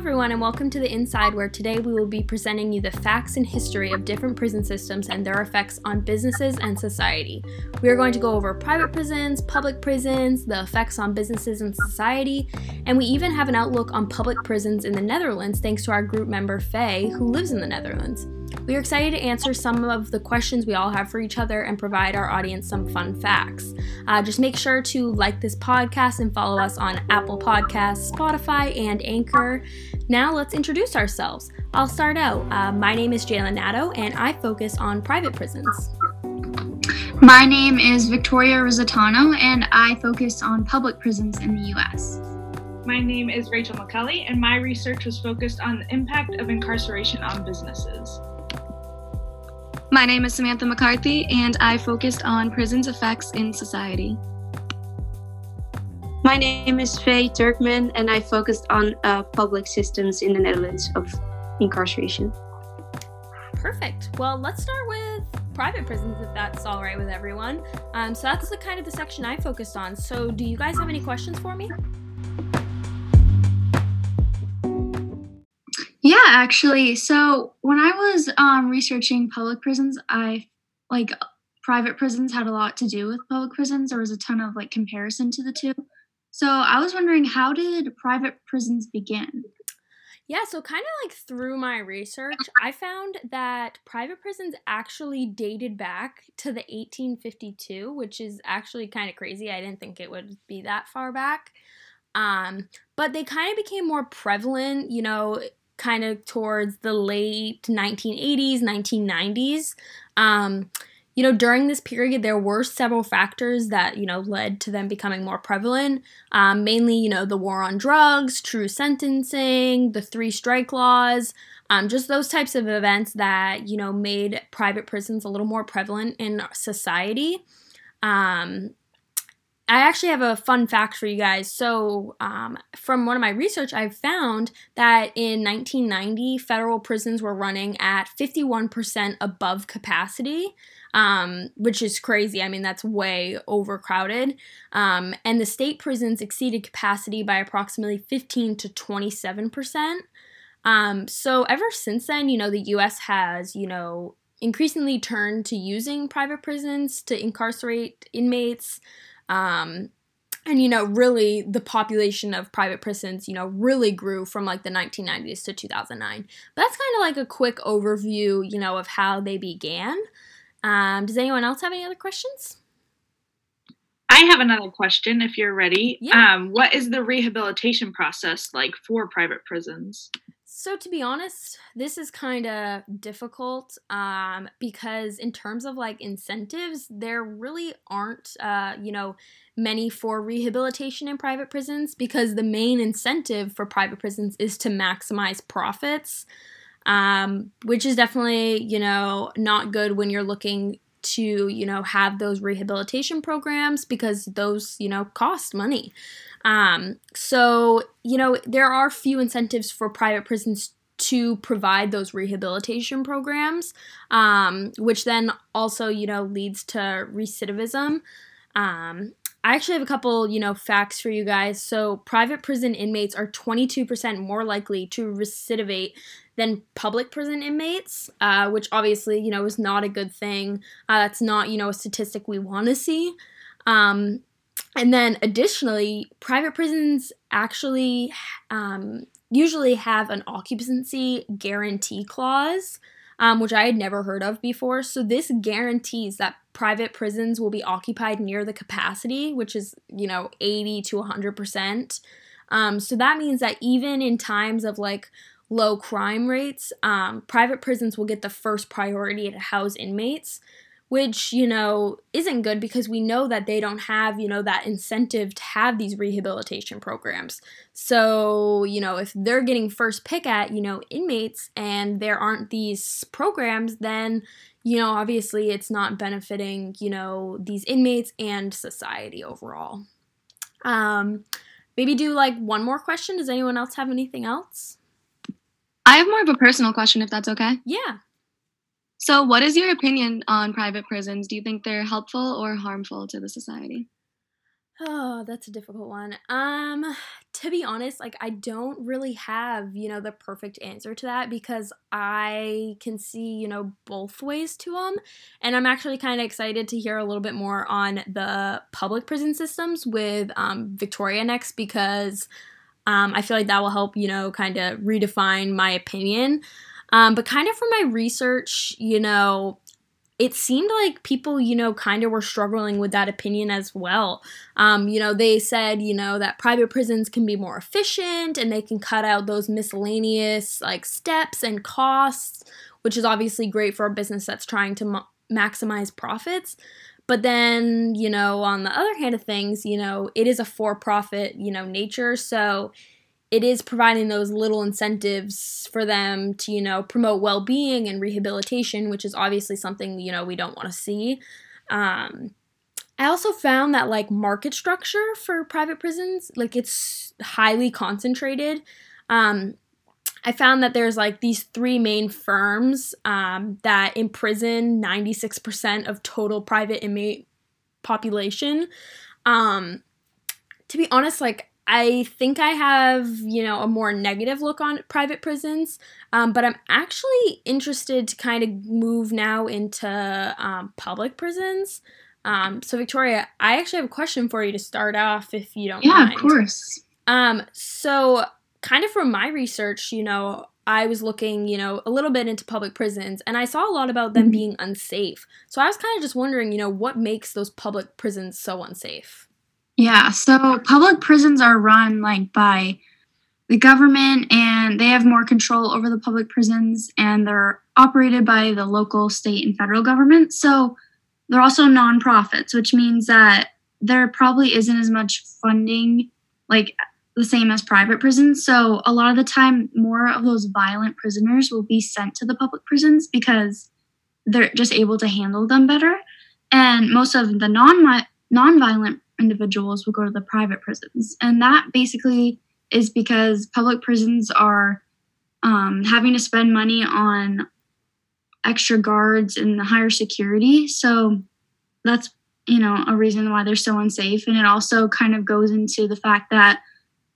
everyone, and welcome to The Inside, where today we will be presenting you the facts and history of different prison systems and their effects on businesses and society. We are going to go over private prisons, public prisons, the effects on businesses and society, and we even have an outlook on public prisons in the Netherlands thanks to our group member Faye, who lives in the Netherlands. We are excited to answer some of the questions we all have for each other and provide our audience some fun facts. Uh, just make sure to like this podcast and follow us on Apple Podcasts, Spotify, and Anchor. Now let's introduce ourselves. I'll start out. Uh, my name is Jaelyn Nadeau, and I focus on private prisons. My name is Victoria Rizzitano, and I focus on public prisons in the U.S. My name is Rachel McCully, and my research was focused on the impact of incarceration on businesses. My name is Samantha McCarthy, and I focused on prison's effects in society. My name is Faye Turkmen, and I focused on uh, public systems in the Netherlands of incarceration. Perfect. Well, let's start with private prisons, if that's all right with everyone. Um, so that's the kind of the section I focused on. So, do you guys have any questions for me? Yeah, actually. So when I was um, researching public prisons, I like private prisons had a lot to do with public prisons. There was a ton of like comparison to the two. So I was wondering, how did private prisons begin? Yeah, so kind of like through my research, I found that private prisons actually dated back to the 1852, which is actually kind of crazy. I didn't think it would be that far back. Um, but they kind of became more prevalent, you know, kind of towards the late 1980s, 1990s. Um, you know, during this period, there were several factors that, you know, led to them becoming more prevalent. Um, mainly, you know, the war on drugs, true sentencing, the three strike laws, um, just those types of events that, you know, made private prisons a little more prevalent in society. Um, I actually have a fun fact for you guys. So, um, from one of my research, I've found that in 1990, federal prisons were running at 51% above capacity, um, which is crazy. I mean, that's way overcrowded. Um, and the state prisons exceeded capacity by approximately 15 to 27%. Um, so, ever since then, you know, the US has, you know, increasingly turned to using private prisons to incarcerate inmates. Um, and you know really the population of private prisons you know really grew from like the 1990s to 2009 but that's kind of like a quick overview you know of how they began um, does anyone else have any other questions I have another question if you're ready. Yeah. Um, what is the rehabilitation process like for private prisons? So to be honest, this is kind of difficult um, because in terms of like incentives, there really aren't, uh, you know, many for rehabilitation in private prisons because the main incentive for private prisons is to maximize profits, um, which is definitely, you know, not good when you're looking to, you know, have those rehabilitation programs because those, you know, cost money. Um, so, you know, there are few incentives for private prisons to provide those rehabilitation programs, um, which then also, you know, leads to recidivism. Um, I actually have a couple, you know, facts for you guys. So, private prison inmates are 22% more likely to recidivate than public prison inmates, uh, which obviously, you know, is not a good thing. Uh, that's not, you know, a statistic we want to see. Um, and then additionally, private prisons actually um, usually have an occupancy guarantee clause, um, which I had never heard of before. So this guarantees that private prisons will be occupied near the capacity, which is, you know, 80 to 100%. Um, so that means that even in times of like low crime rates, um, private prisons will get the first priority to house inmates which you know isn't good because we know that they don't have you know that incentive to have these rehabilitation programs. So you know if they're getting first pick at you know inmates and there aren't these programs then you know obviously it's not benefiting you know these inmates and society overall. Um maybe do like one more question. Does anyone else have anything else I have more of a personal question, if that's okay. yeah So, what is your opinion on private prisons? Do you think they're helpful or harmful to the society? Oh, that's a difficult one. Um, to be honest, like I don't really have, you know, the perfect answer to that because I can see, you know, both ways to them. And I'm actually kind of excited to hear a little bit more on the public prison systems with um, Victoria next because um, I feel like that will help, you know, kind of redefine my opinion. Um, but kind of from my research, you know, it seemed like people, you know, kind of were struggling with that opinion as well. Um, you know, they said, you know, that private prisons can be more efficient and they can cut out those miscellaneous like steps and costs, which is obviously great for a business that's trying to maximize profits. But then, you know, on the other hand of things, you know, it is a for profit, you know, nature. So it is providing those little incentives for them to, you know, promote well being and rehabilitation, which is obviously something, you know, we don't want to see. Um, I also found that, like, market structure for private prisons, like, it's highly concentrated. Um, I found that there's like these three main firms um, that imprison 96% of total private inmate population. Um, to be honest, like I think I have, you know, a more negative look on private prisons, um, but I'm actually interested to kind of move now into um, public prisons. Um, so, Victoria, I actually have a question for you to start off, if you don't yeah, mind. of course. Um, so, kind of from my research, you know, I was looking, you know, a little bit into public prisons, and I saw a lot about them Mhm. being unsafe. So, I was kind of just wondering, you know, what makes those public prisons so unsafe? Yeah, so public prisons are run like by the government and they have more control over the public prisons and they're operated by the local, state, and federal government. So they're also nonprofits, which means that there probably isn't as much funding like the same as private prisons. So a lot of the time more of those violent prisoners will be sent to the public prisons because they're just able to handle them better. And most of the non non-violent individuals will go to the private prisons. And that basically is because public prisons are um, having to spend money on extra guards and higher security. So that's, you know, a reason why they're so unsafe. And it also kind of goes into the fact that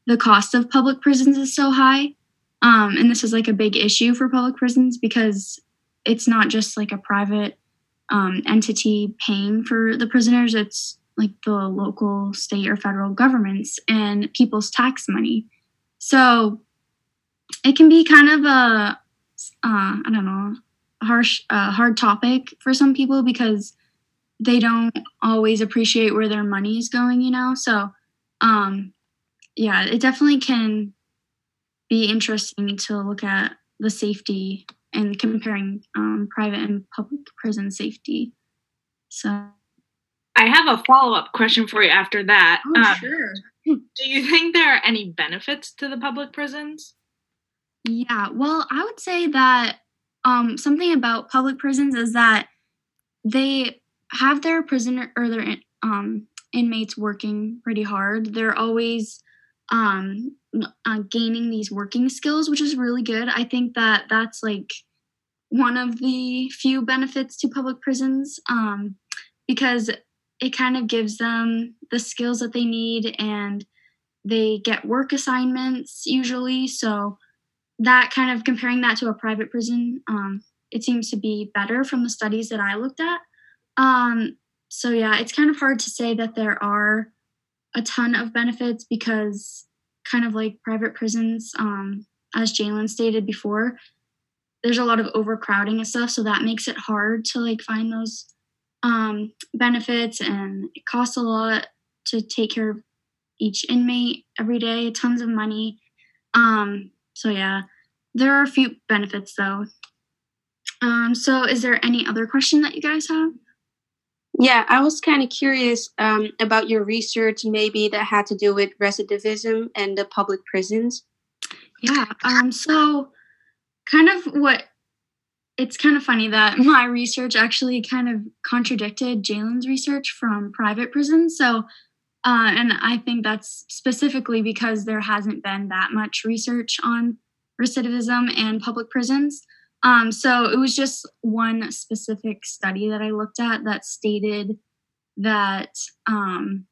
the cost of public prisons is so high. Um, and this is like a big issue for public prisons because it's not just like a private um, entity paying for the prisoners, it's like the local, state, or federal governments and people's tax money. So it can be kind of a, uh, I don't know, harsh, uh, hard topic for some people because they don't always appreciate where their money is going, you know? So, um, yeah, it definitely can be interesting to look at the safety and comparing um, private and public prison safety. So, I have a follow up question for you after that. Um, sure. do you think there are any benefits to the public prisons? Yeah, well, I would say that um, something about public prisons is that they have their prisoner or their um, inmates working pretty hard. They're always um, uh, gaining these working skills, which is really good. I think that that's like one of the few benefits to public prisons um, because it kind of gives them the skills that they need and they get work assignments usually. So that kind of comparing that to a private prison, um, it seems to be better from the studies that I looked at. Um, so yeah, it's kind of hard to say that there are a ton of benefits because kind of like private prisons, um, as Jaelyn stated before, there's a lot of overcrowding and stuff, so that makes it hard to like find those um, benefits, and it costs a lot to take care of each inmate every day, tons of money. Um, so yeah, there are a few benefits though. Um, so is there any other question that you guys have? Yeah, I was kind of curious um, about your research, maybe that had to do with recidivism and the public prisons. Yeah. Um, so kind of what it's kind of funny that my research actually kind of contradicted Jaelyn's research from private prisons. So, uh, and I think that's specifically because there hasn't been that much research on recidivism and public prisons. Um, so it was just one specific study that I looked at that stated that um,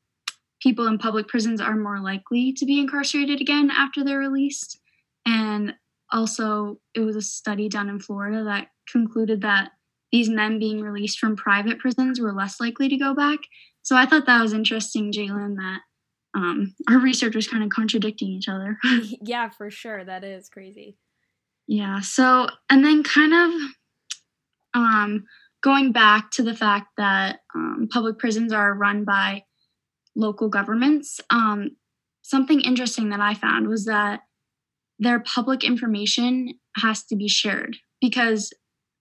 people in public prisons are more likely to be incarcerated again after they're released. And also, it was a study done in Florida that concluded that these men being released from private prisons were less likely to go back. So I thought that was interesting, Jaelyn, that um, our research was kind of contradicting each other. yeah, for sure. That is crazy. Yeah. So, and then kind of um, going back to the fact that um, public prisons are run by local governments, um, something interesting that I found was that their public information has to be shared because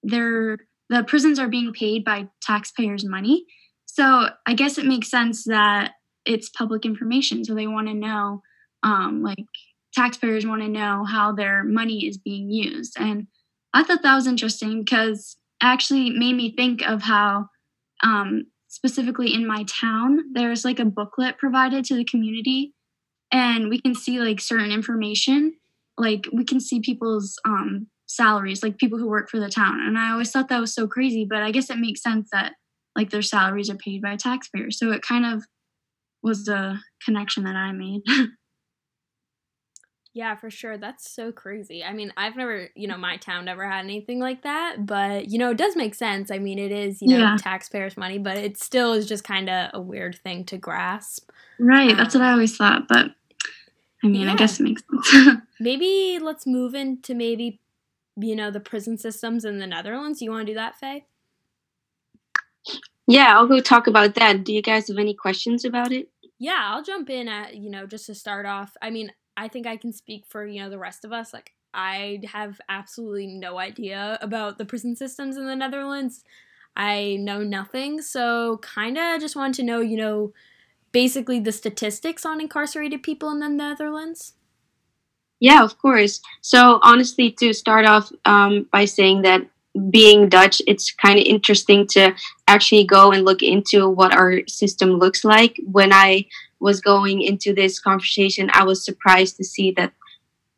they're the prisons are being paid by taxpayers' money. So I guess it makes sense that it's public information. So they want to know, um, like taxpayers want to know how their money is being used. And I thought that was interesting because actually made me think of how, um, specifically in my town, there's like a booklet provided to the community, and we can see like certain information. Like we can see people's um, salaries, like people who work for the town. And I always thought that was so crazy, but I guess it makes sense that like their salaries are paid by taxpayers. So it kind of was the connection that I made. yeah, for sure. That's so crazy. I mean, I've never, you know, my town never had anything like that, but you know, it does make sense. I mean, it is, you know, yeah. taxpayers' money, but it still is just kind of a weird thing to grasp. Right. Um, that's what I always thought, but I mean, yeah. I guess it makes sense. maybe let's move into maybe you know, the prison systems in the Netherlands. You want to do that, Faye? Yeah, I'll go talk about that. Do you guys have any questions about it? Yeah, I'll jump in at, you know, just to start off. I mean, I think I can speak for, you know, the rest of us. Like, I have absolutely no idea about the prison systems in the Netherlands. I know nothing. So, kind of just want to know, you know, basically the statistics on incarcerated people in the Netherlands. Yeah, of course. So honestly, to start off um, by saying that being Dutch, it's kind of interesting to actually go and look into what our system looks like. When I was going into this conversation, I was surprised to see that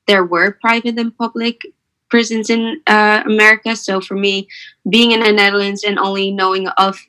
there were private and public prisons in uh, America. So for me, being in the Netherlands and only knowing of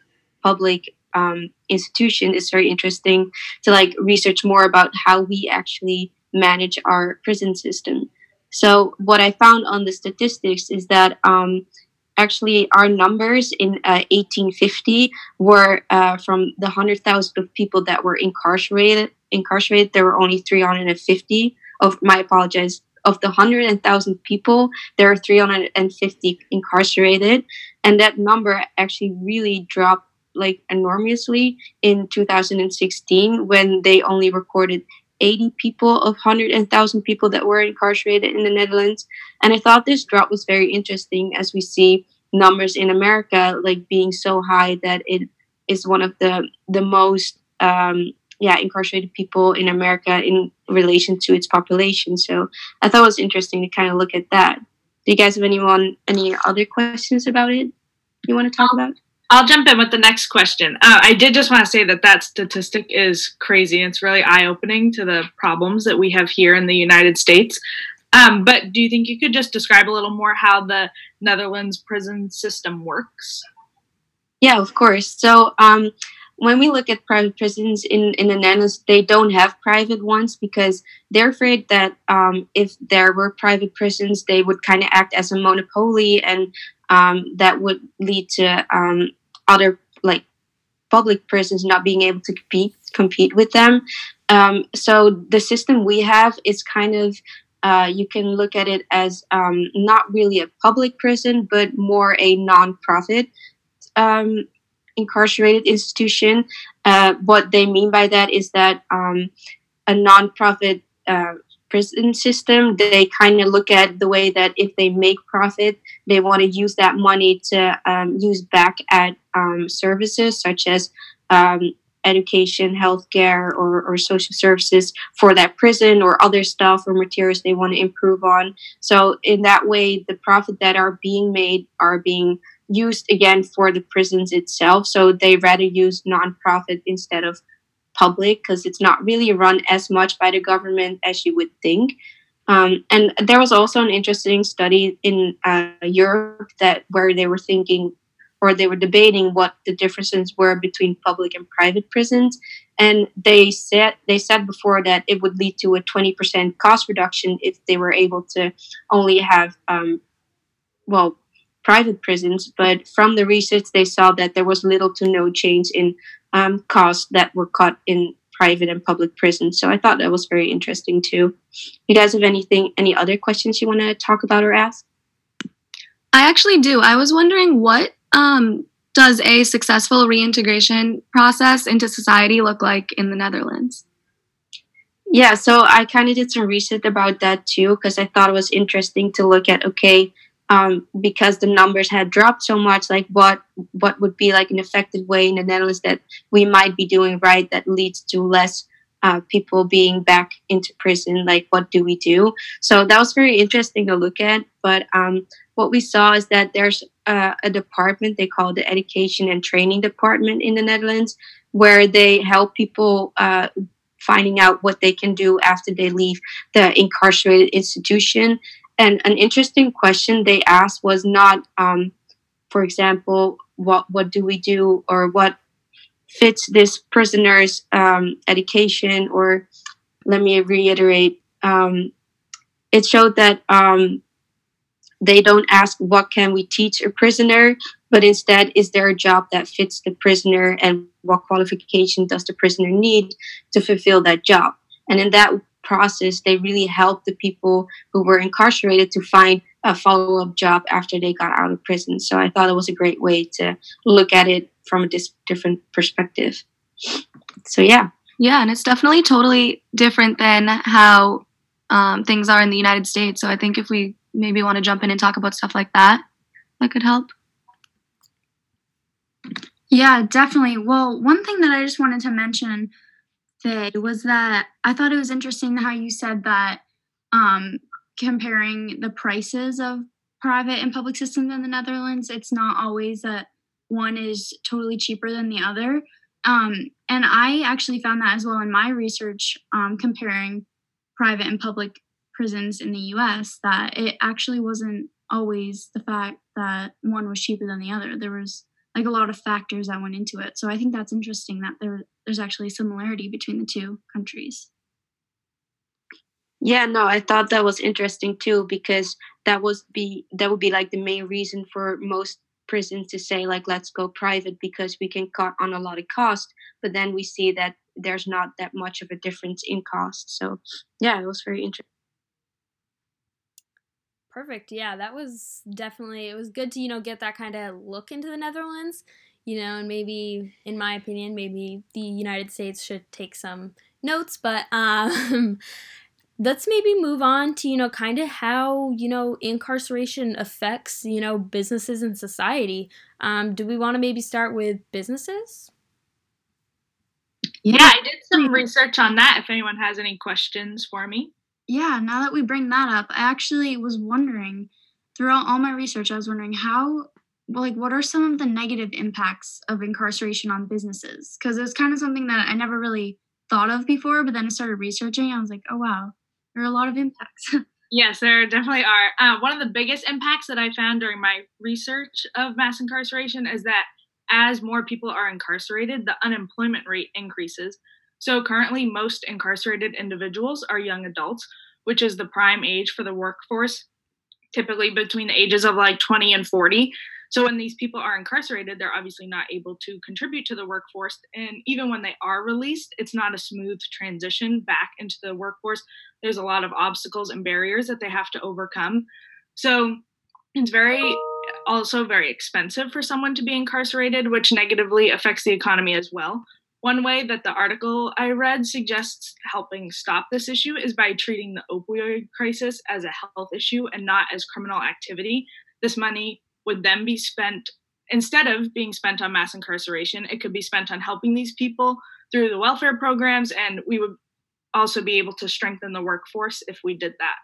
public um, institution is very interesting to like research more about how we actually manage our prison system. So, what I found on the statistics is that um, actually our numbers in uh, 1850 were uh, from the 100,000 of people that were incarcerated. Incarcerated, there were only 350 of my apologies of the 100,000 people, there are 350 incarcerated, and that number actually really dropped like enormously in 2016 when they only recorded 80 people of 100,000 people that were incarcerated in the Netherlands. And I thought this drop was very interesting as we see numbers in America like being so high that it is one of the the most um, yeah incarcerated people in America in relation to its population. So I thought it was interesting to kind of look at that. Do you guys have anyone any other questions about it you want to talk about? I'll jump in with the next question. Uh, I did just want to say that that statistic is crazy. It's really eye opening to the problems that we have here in the United States. Um, but do you think you could just describe a little more how the Netherlands prison system works? Yeah, of course. So, um, when we look at private prisons in, in the Netherlands, they don't have private ones because they're afraid that um, if there were private prisons, they would kind of act as a monopoly and um, that would lead to um, other like public prisons not being able to compete compete with them. Um, so the system we have is kind of uh, you can look at it as um, not really a public prison, but more a non-profit um, incarcerated institution. Uh, what they mean by that is that um, a non-profit uh, prison system, they kind of look at the way that if they make profit, they want to use that money to um, use back at um, services such as um, education, healthcare, or, or social services for that prison or other stuff or materials they want to improve on. So, in that way, the profit that are being made are being used again for the prisons itself. So, they rather use nonprofit instead of public because it's not really run as much by the government as you would think. Um, and there was also an interesting study in uh, Europe that where they were thinking or they were debating what the differences were between public and private prisons. and they said they said before that it would lead to a 20% cost reduction if they were able to only have um, well private prisons but from the research they saw that there was little to no change in um, costs that were cut in private and public prisons so i thought that was very interesting too. You guys have anything any other questions you want to talk about or ask? I actually do. I was wondering what um, does a successful reintegration process into society look like in the Netherlands? Yeah, so I kind of did some research about that too because I thought it was interesting to look at okay, um, because the numbers had dropped so much, like what what would be like an effective way in the Netherlands that we might be doing right that leads to less uh, people being back into prison. Like what do we do? So that was very interesting to look at. But um, what we saw is that there's uh, a department they call the Education and Training Department in the Netherlands, where they help people uh, finding out what they can do after they leave the incarcerated institution. And an interesting question they asked was not, um, for example, what what do we do or what fits this prisoner's um, education or let me reiterate um, it showed that um, they don't ask what can we teach a prisoner, but instead is there a job that fits the prisoner and what qualification does the prisoner need to fulfill that job. And in that process, they really helped the people who were incarcerated to find a follow up job after they got out of prison. So I thought it was a great way to look at it from a dis- different perspective. So, yeah. Yeah, and it's definitely totally different than how um, things are in the United States. So I think if we maybe want to jump in and talk about stuff like that that could help? Yeah, definitely. Well, one thing that I just wanted to mention Faye, was that I thought it was interesting how you said that um, comparing the prices of private and public systems in the Netherlands, it's not always that one is totally cheaper than the other. Um, and I actually found that as well in my research um, comparing private and public prisons in the US that it actually wasn't always the fact that one was cheaper than the other. There was like a lot of factors that went into it. So I think that's interesting that there there's actually similarity between the two countries. Yeah, no, I thought that was interesting too because that was be that would be like the main reason for most prisons to say like let's go private because we can cut on a lot of cost, but then we see that there's not that much of a difference in cost. So yeah, it was very interesting. Perfect. Yeah, that was definitely it was good to, you know, get that kind of look into the Netherlands, you know, and maybe in my opinion, maybe the United States should take some notes, but um let's maybe move on to, you know, kind of how, you know, incarceration affects, you know, businesses and society. Um do we want to maybe start with businesses? Yeah, I did some research on that if anyone has any questions for me yeah, now that we bring that up, I actually was wondering throughout all my research, I was wondering how, like, what are some of the negative impacts of incarceration on businesses? Because it was kind of something that I never really thought of before, but then I started researching. I was like, oh, wow, there are a lot of impacts. yes, there definitely are. Uh, one of the biggest impacts that I found during my research of mass incarceration is that as more people are incarcerated, the unemployment rate increases. So currently, most incarcerated individuals are young adults, which is the prime age for the workforce, typically between the ages of like 20 and 40. So when these people are incarcerated, they're obviously not able to contribute to the workforce. And even when they are released, it's not a smooth transition back into the workforce. There's a lot of obstacles and barriers that they have to overcome. So it's very also very expensive for someone to be incarcerated, which negatively affects the economy as well. One way that the article I read suggests helping stop this issue is by treating the opioid crisis as a health issue and not as criminal activity. This money would then be spent instead of being spent on mass incarceration, it could be spent on helping these people through the welfare programs, and we would also be able to strengthen the workforce if we did that.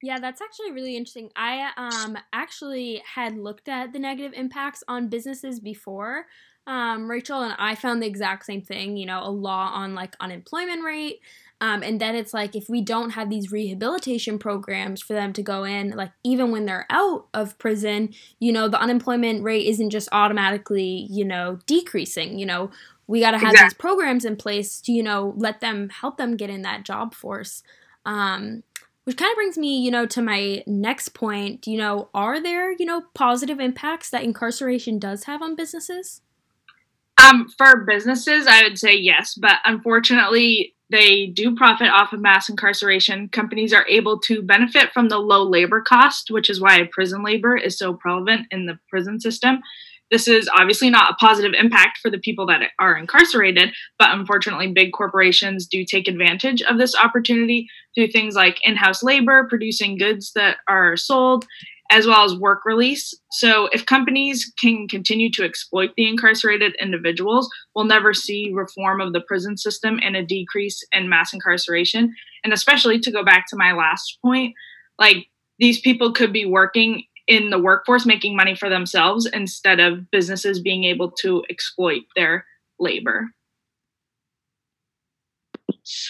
Yeah, that's actually really interesting. I um actually had looked at the negative impacts on businesses before, um, Rachel and I found the exact same thing, you know, a law on like unemployment rate. Um, and then it's like if we don't have these rehabilitation programs for them to go in, like even when they're out of prison, you know, the unemployment rate isn't just automatically, you know, decreasing. You know, we got to have Exactly. these programs in place to you know let them help them get in that job force um, which kind of brings me you know to my next point you know are there you know positive impacts that incarceration does have on businesses Um, for businesses, I would say yes, but unfortunately, they do profit off of mass incarceration. Companies are able to benefit from the low labor cost, which is why prison labor is so prevalent in the prison system. This is obviously not a positive impact for the people that are incarcerated, but unfortunately, big corporations do take advantage of this opportunity through things like in house labor, producing goods that are sold, as well as work release. So, if companies can continue to exploit the incarcerated individuals, we'll never see reform of the prison system and a decrease in mass incarceration. And especially to go back to my last point, like these people could be working in the workforce making money for themselves instead of businesses being able to exploit their labor.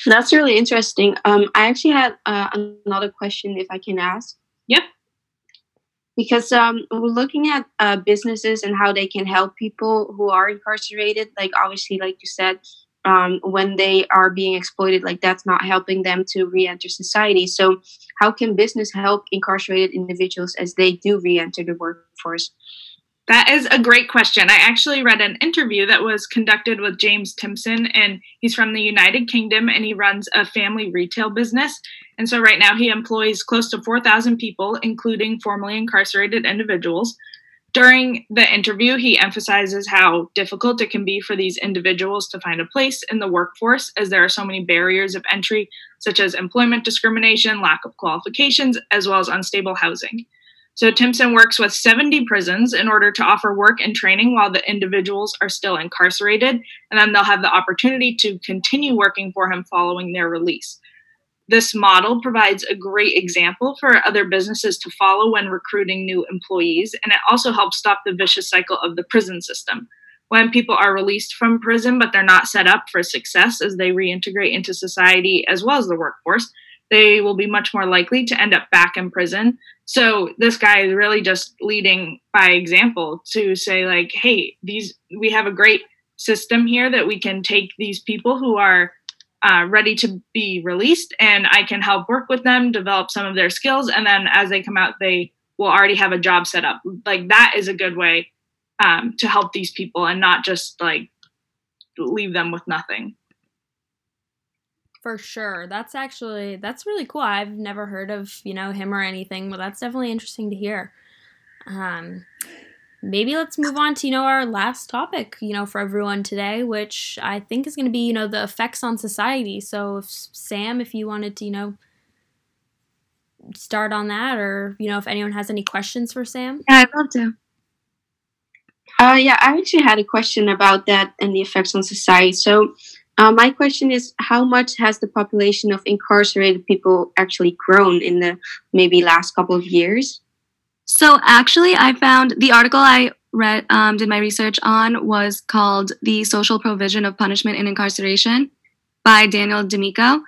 That's really interesting. Um, I actually had uh, another question, if I can ask. Yep. Because um, we're looking at uh, businesses and how they can help people who are incarcerated. Like obviously, like you said, um, when they are being exploited, like that's not helping them to re-enter society. So, how can business help incarcerated individuals as they do re-enter the workforce? That is a great question. I actually read an interview that was conducted with James Timpson, and he's from the United Kingdom and he runs a family retail business. And so, right now, he employs close to 4,000 people, including formerly incarcerated individuals. During the interview, he emphasizes how difficult it can be for these individuals to find a place in the workforce, as there are so many barriers of entry, such as employment discrimination, lack of qualifications, as well as unstable housing. So Timpson works with 70 prisons in order to offer work and training while the individuals are still incarcerated, and then they'll have the opportunity to continue working for him following their release. This model provides a great example for other businesses to follow when recruiting new employees, and it also helps stop the vicious cycle of the prison system. When people are released from prison but they're not set up for success as they reintegrate into society as well as the workforce, they will be much more likely to end up back in prison. So this guy is really just leading by example to say like, hey, these we have a great system here that we can take these people who are uh, ready to be released, and I can help work with them, develop some of their skills, and then as they come out, they will already have a job set up. Like that is a good way um, to help these people, and not just like leave them with nothing. For sure. That's actually that's really cool. I've never heard of, you know, him or anything, but that's definitely interesting to hear. Um maybe let's move on to, you know, our last topic, you know, for everyone today, which I think is going to be, you know, the effects on society. So if Sam, if you wanted to, you know, start on that or, you know, if anyone has any questions for Sam. Yeah, I'd love to. Uh, yeah, I actually had a question about that and the effects on society. So, uh, my question is how much has the population of incarcerated people actually grown in the maybe last couple of years? So actually, I found the article I read, um, did my research on was called "The Social Provision of Punishment in Incarceration" by Daniel D'Amico,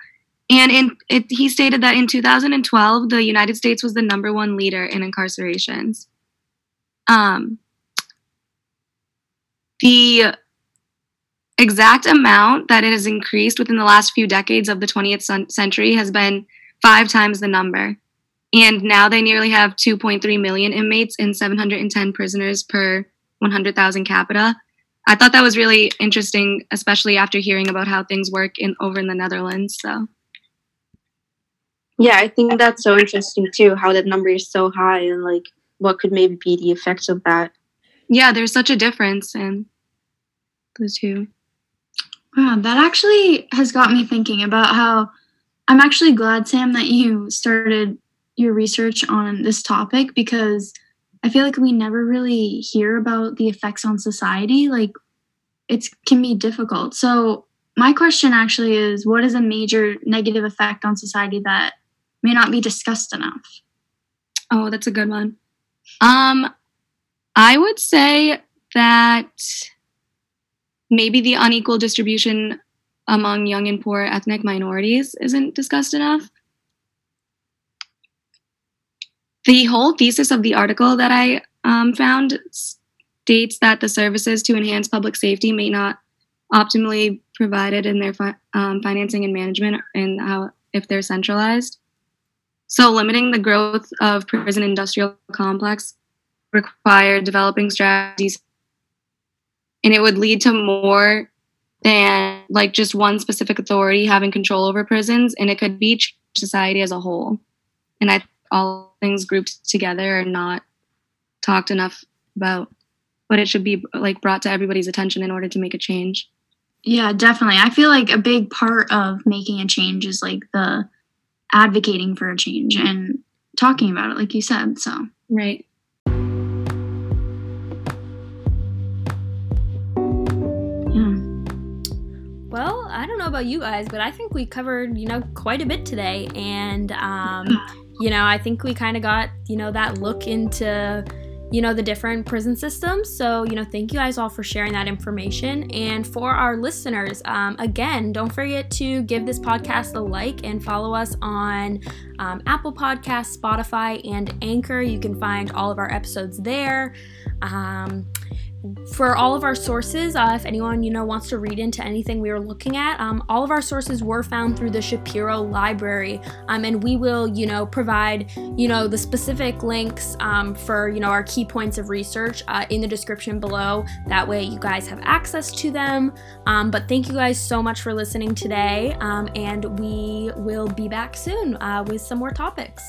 and in it, he stated that in 2012, the United States was the number one leader in incarcerations. Um, the exact amount that it has increased within the last few decades of the 20th century has been five times the number. And now they nearly have 2.3 million inmates and 710 prisoners per 100,000 capita. I thought that was really interesting, especially after hearing about how things work in over in the Netherlands. So Yeah, I think that's so interesting too, how that number is so high and like what could maybe be the effects of that. yeah, there's such a difference in those two. Wow, that actually has got me thinking about how I'm actually glad, Sam, that you started your research on this topic because I feel like we never really hear about the effects on society. Like, it can be difficult. So, my question actually is what is a major negative effect on society that may not be discussed enough? Oh, that's a good one. Um, I would say that maybe the unequal distribution among young and poor ethnic minorities isn't discussed enough. The whole thesis of the article that I um, found states that the services to enhance public safety may not optimally provided in their fi- um, financing and management and how if they're centralized. So limiting the growth of prison industrial complex require developing strategies and it would lead to more than like just one specific authority having control over prisons and it could be society as a whole. And i all things grouped together are not talked enough about but it should be like brought to everybody's attention in order to make a change. Yeah definitely. I feel like a big part of making a change is like the advocating for a change and talking about it like you said so. Right I don't know about you guys, but I think we covered, you know, quite a bit today. And, um, you know, I think we kind of got, you know, that look into, you know, the different prison systems. So, you know, thank you guys all for sharing that information. And for our listeners, um, again, don't forget to give this podcast a like and follow us on um, Apple Podcasts, Spotify, and Anchor. You can find all of our episodes there. Um, for all of our sources, uh, if anyone you know wants to read into anything we were looking at, um, all of our sources were found through the Shapiro Library, um, and we will you know provide you know the specific links um, for you know our key points of research uh, in the description below. That way, you guys have access to them. Um, but thank you guys so much for listening today, um, and we will be back soon uh, with some more topics.